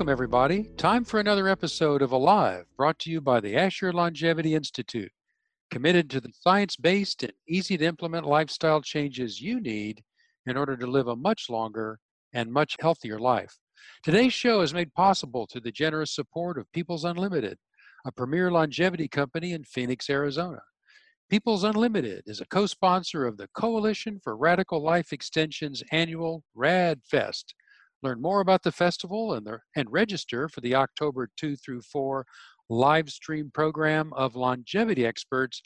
Welcome, everybody. Time for another episode of Alive, brought to you by the Asher Longevity Institute, committed to the science based and easy to implement lifestyle changes you need in order to live a much longer and much healthier life. Today's show is made possible through the generous support of People's Unlimited, a premier longevity company in Phoenix, Arizona. People's Unlimited is a co sponsor of the Coalition for Radical Life Extension's annual RAADfest Learn more about the festival and, the, and register for the October 2 through 4 live stream program of longevity experts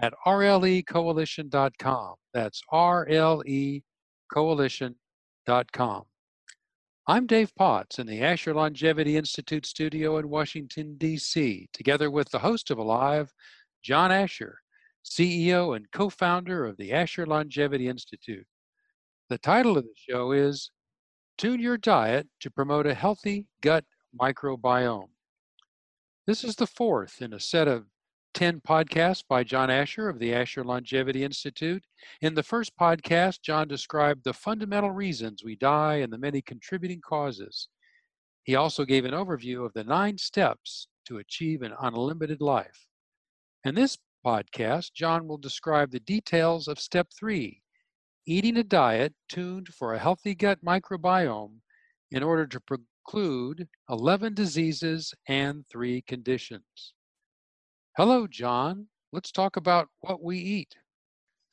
at rlecoalition.com. That's rlecoalition.com. I'm Dave Potts in the Asher Longevity Institute studio in Washington, D.C., together with the host of Alive, John Asher, CEO and co founder of the Asher Longevity Institute. The title of the show is Tune your diet to promote a healthy gut microbiome. This is the fourth in a set of 10 podcasts by John Asher of the Asher Longevity Institute. In the first podcast, John described the fundamental reasons we die and the many contributing causes. He also gave an overview of the nine steps to achieve an unlimited life. In this podcast, John will describe the details of step three eating a diet tuned for a healthy gut microbiome in order to preclude 11 diseases and three conditions. Hello, John. Let's talk about what we eat.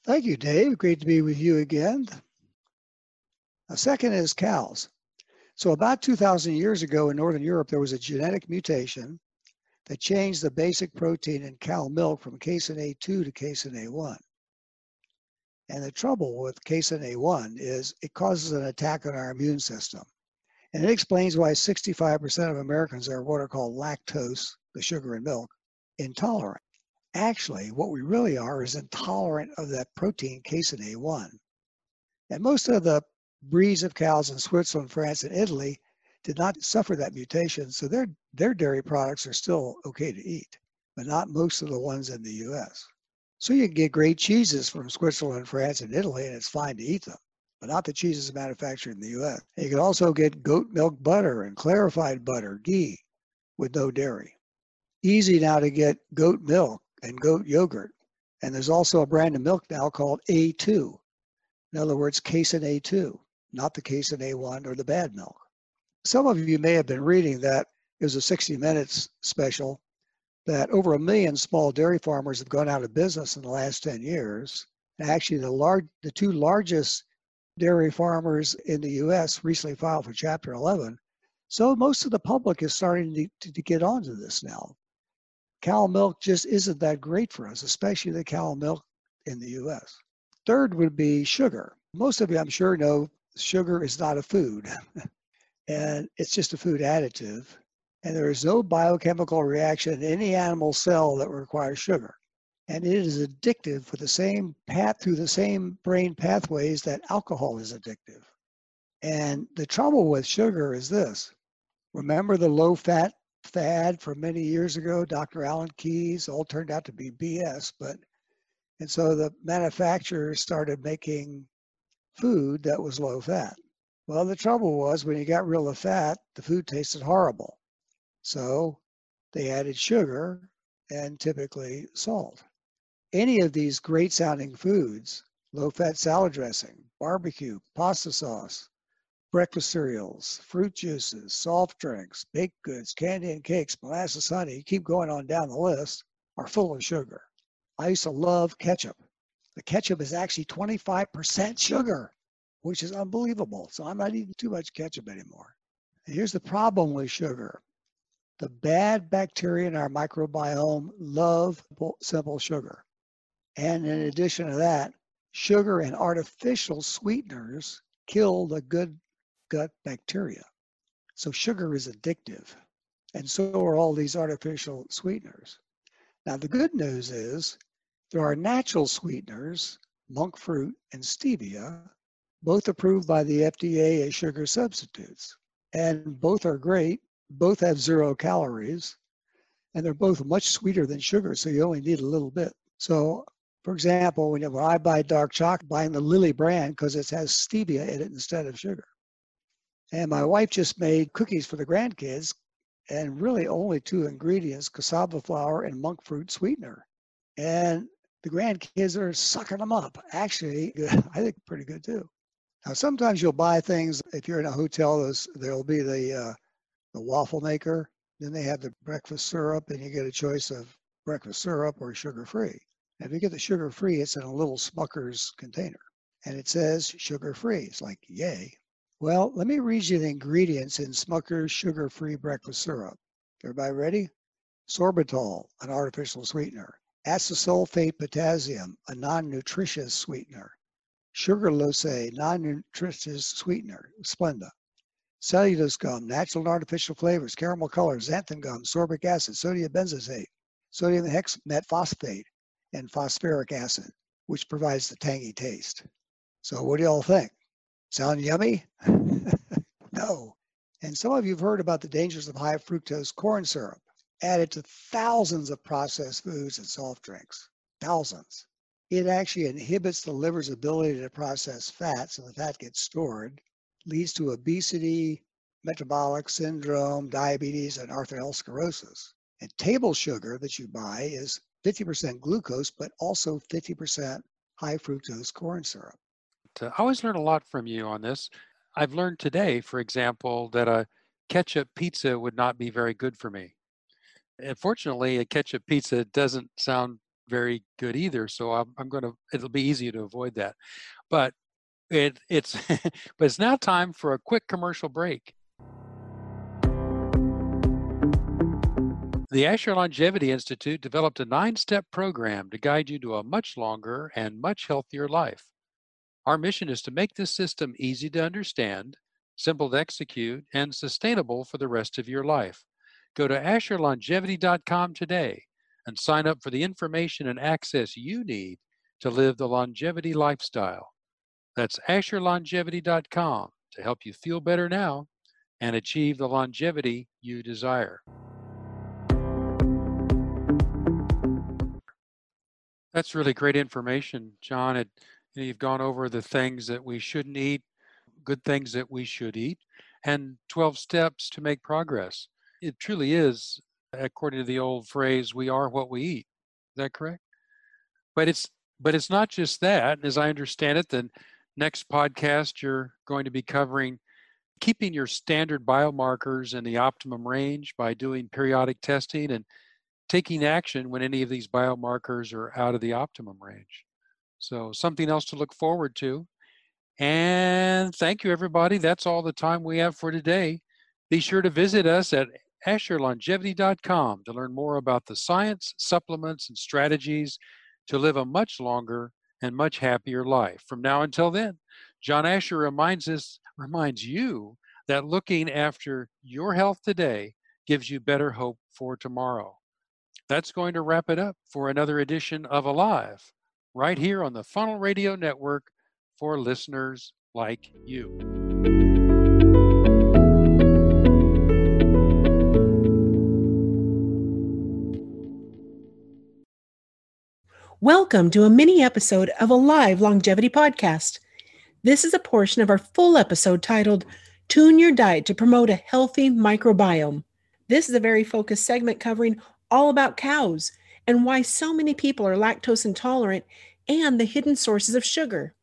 Thank you, Dave. Great to be with you again. A second is cows. So, about 2,000 years ago in Northern Europe, there was a genetic mutation that changed the basic protein in cow milk from casein A2 to casein A1. And the trouble with casein A1 is it causes an attack on our immune system. And it explains why 65% of Americans are what are called lactose, the sugar in milk, intolerant. Actually, what we really are is intolerant of that protein casein A1. And most of the breeds of cows in Switzerland, France, and Italy did not suffer that mutation, so their, their dairy products are still okay to eat, but not most of the ones in the US. So you can get great cheeses from Switzerland, France, and Italy, and it's fine to eat them, but not the cheeses manufactured in the US. And you can also get goat milk butter and clarified butter, ghee, with no dairy. Easy now to get goat milk and goat yogurt. And there's also a brand of milk now called A2. In other words, casein A2, not the casein A1 or the bad milk. Some of you may have been reading that it was a 60 Minutes special that over a million small dairy farmers have gone out of business in the last 10 years. Actually, the large, the two largest dairy farmers in the U.S. recently filed for Chapter 11. So most of the public is starting to, to, to get onto this now. Cow milk just isn't that great for us, especially the cow milk in the U.S. Third would be sugar. Most of you, I'm sure, know sugar is not a food, and it's just a food additive and there is no biochemical reaction in any animal cell that requires sugar. And it is addictive for the same path through the same brain pathways that alcohol is addictive. And the trouble with sugar is this. Remember the low fat fad from many years ago, Dr. Alan Keyes, all turned out to be BS, but and so the manufacturers started making food that was low fat. Well, the trouble was when you got rid of fat, the food tasted horrible. So they added sugar and typically salt. Any of these great sounding foods, low fat salad dressing, barbecue, pasta sauce, breakfast cereals, fruit juices, soft drinks, baked goods, candy and cakes, molasses honey, keep going on down the list, are full of sugar. I used to love ketchup. The ketchup is actually 25% sugar, which is unbelievable. So I'm not eating too much ketchup anymore. And here's the problem with sugar the bad bacteria in our microbiome love simple sugar. And in addition to that, sugar and artificial sweeteners kill the good gut bacteria. So sugar is addictive. And so are all these artificial sweeteners. Now, the good news is there are natural sweeteners, monk fruit and stevia, both approved by the FDA as sugar substitutes. And both are great both have zero calories and they're both much sweeter than sugar, so you only need a little bit. So, for example, when, I buy dark chocolate, buying the Lily brand because it has stevia in it instead of sugar. And my wife just made cookies for the grandkids and really only two ingredients, cassava flour and monk fruit sweetener. And the grandkids are sucking them up. Actually, I think pretty good too. Now, sometimes you'll buy things if you're in a hotel. There'll be the uh, the waffle maker. Then they have the breakfast syrup, and you get a choice of breakfast syrup or sugar free. If you get the sugar free, it's in a little Smucker's container, and it says sugar free. It's like yay. Well, let me read you the ingredients in Smucker's sugar free breakfast syrup. Everybody ready? Sorbitol, an artificial sweetener acesulfame potassium, a non-nutritious sweetener, sucralose, non-nutritious sweetener, Splenda, cellulose gum, natural and artificial flavors, caramel colors, xanthan gum, sorbic acid, sodium benzoate, sodium hexametaphosphate, and phosphoric acid, which provides the tangy taste. So what do y'all think? Sound yummy? no. And some of you have heard about the dangers of high fructose corn syrup added to thousands of processed foods and soft drinks. Thousands. It actually inhibits the liver's ability to process fat, so the fat gets stored, leads to obesity, metabolic syndrome, diabetes, and arteriosclerosis. And table sugar that you buy is 50% glucose, but also 50% high fructose corn syrup. I always learn a lot from you on this. I've learned today, for example, that a ketchup pizza would not be very good for me. Unfortunately, a ketchup pizza doesn't sound very good either. So I'm, I'm going to, it'll be easy to avoid that. But it, it's, but it's now time for a quick commercial break. The Asher Longevity Institute developed a nine step program to guide you to a much longer and much healthier life. Our mission is to make this system easy to understand, simple to execute, and sustainable for the rest of your life. Go to AsherLongevity.com today and sign up for the information and access you need to live the longevity lifestyle. That's AsherLongevity.com to help you feel better now and achieve the longevity you desire. That's really great information, John. It, you know, you've gone over the things that we shouldn't eat, good things that we should eat, and 12 steps to make progress it truly is, according to the old phrase, we are what we eat. Is that correct? But it's but it's not just that. As I understand it, the next podcast you're going to be covering keeping your standard biomarkers in the optimum range by doing periodic testing and taking action when any of these biomarkers are out of the optimum range. So something else to look forward to. And thank you, everybody. That's all the time we have for today. Be sure to visit us at AsherLongevity.com to learn more about the science, supplements, and strategies to live a much longer and much happier life. From now until then, John Asher reminds us, reminds you that looking after your health today gives you better hope for tomorrow. That's going to wrap it up for another edition of Alive, right here on the Funnel Radio Network for listeners like you. Welcome to a mini episode of a live longevity podcast. This is a portion of our full episode titled Tune Your Diet to Promote a Healthy Microbiome. This is a very focused segment covering all about cows and why so many people are lactose intolerant and the hidden sources of sugar.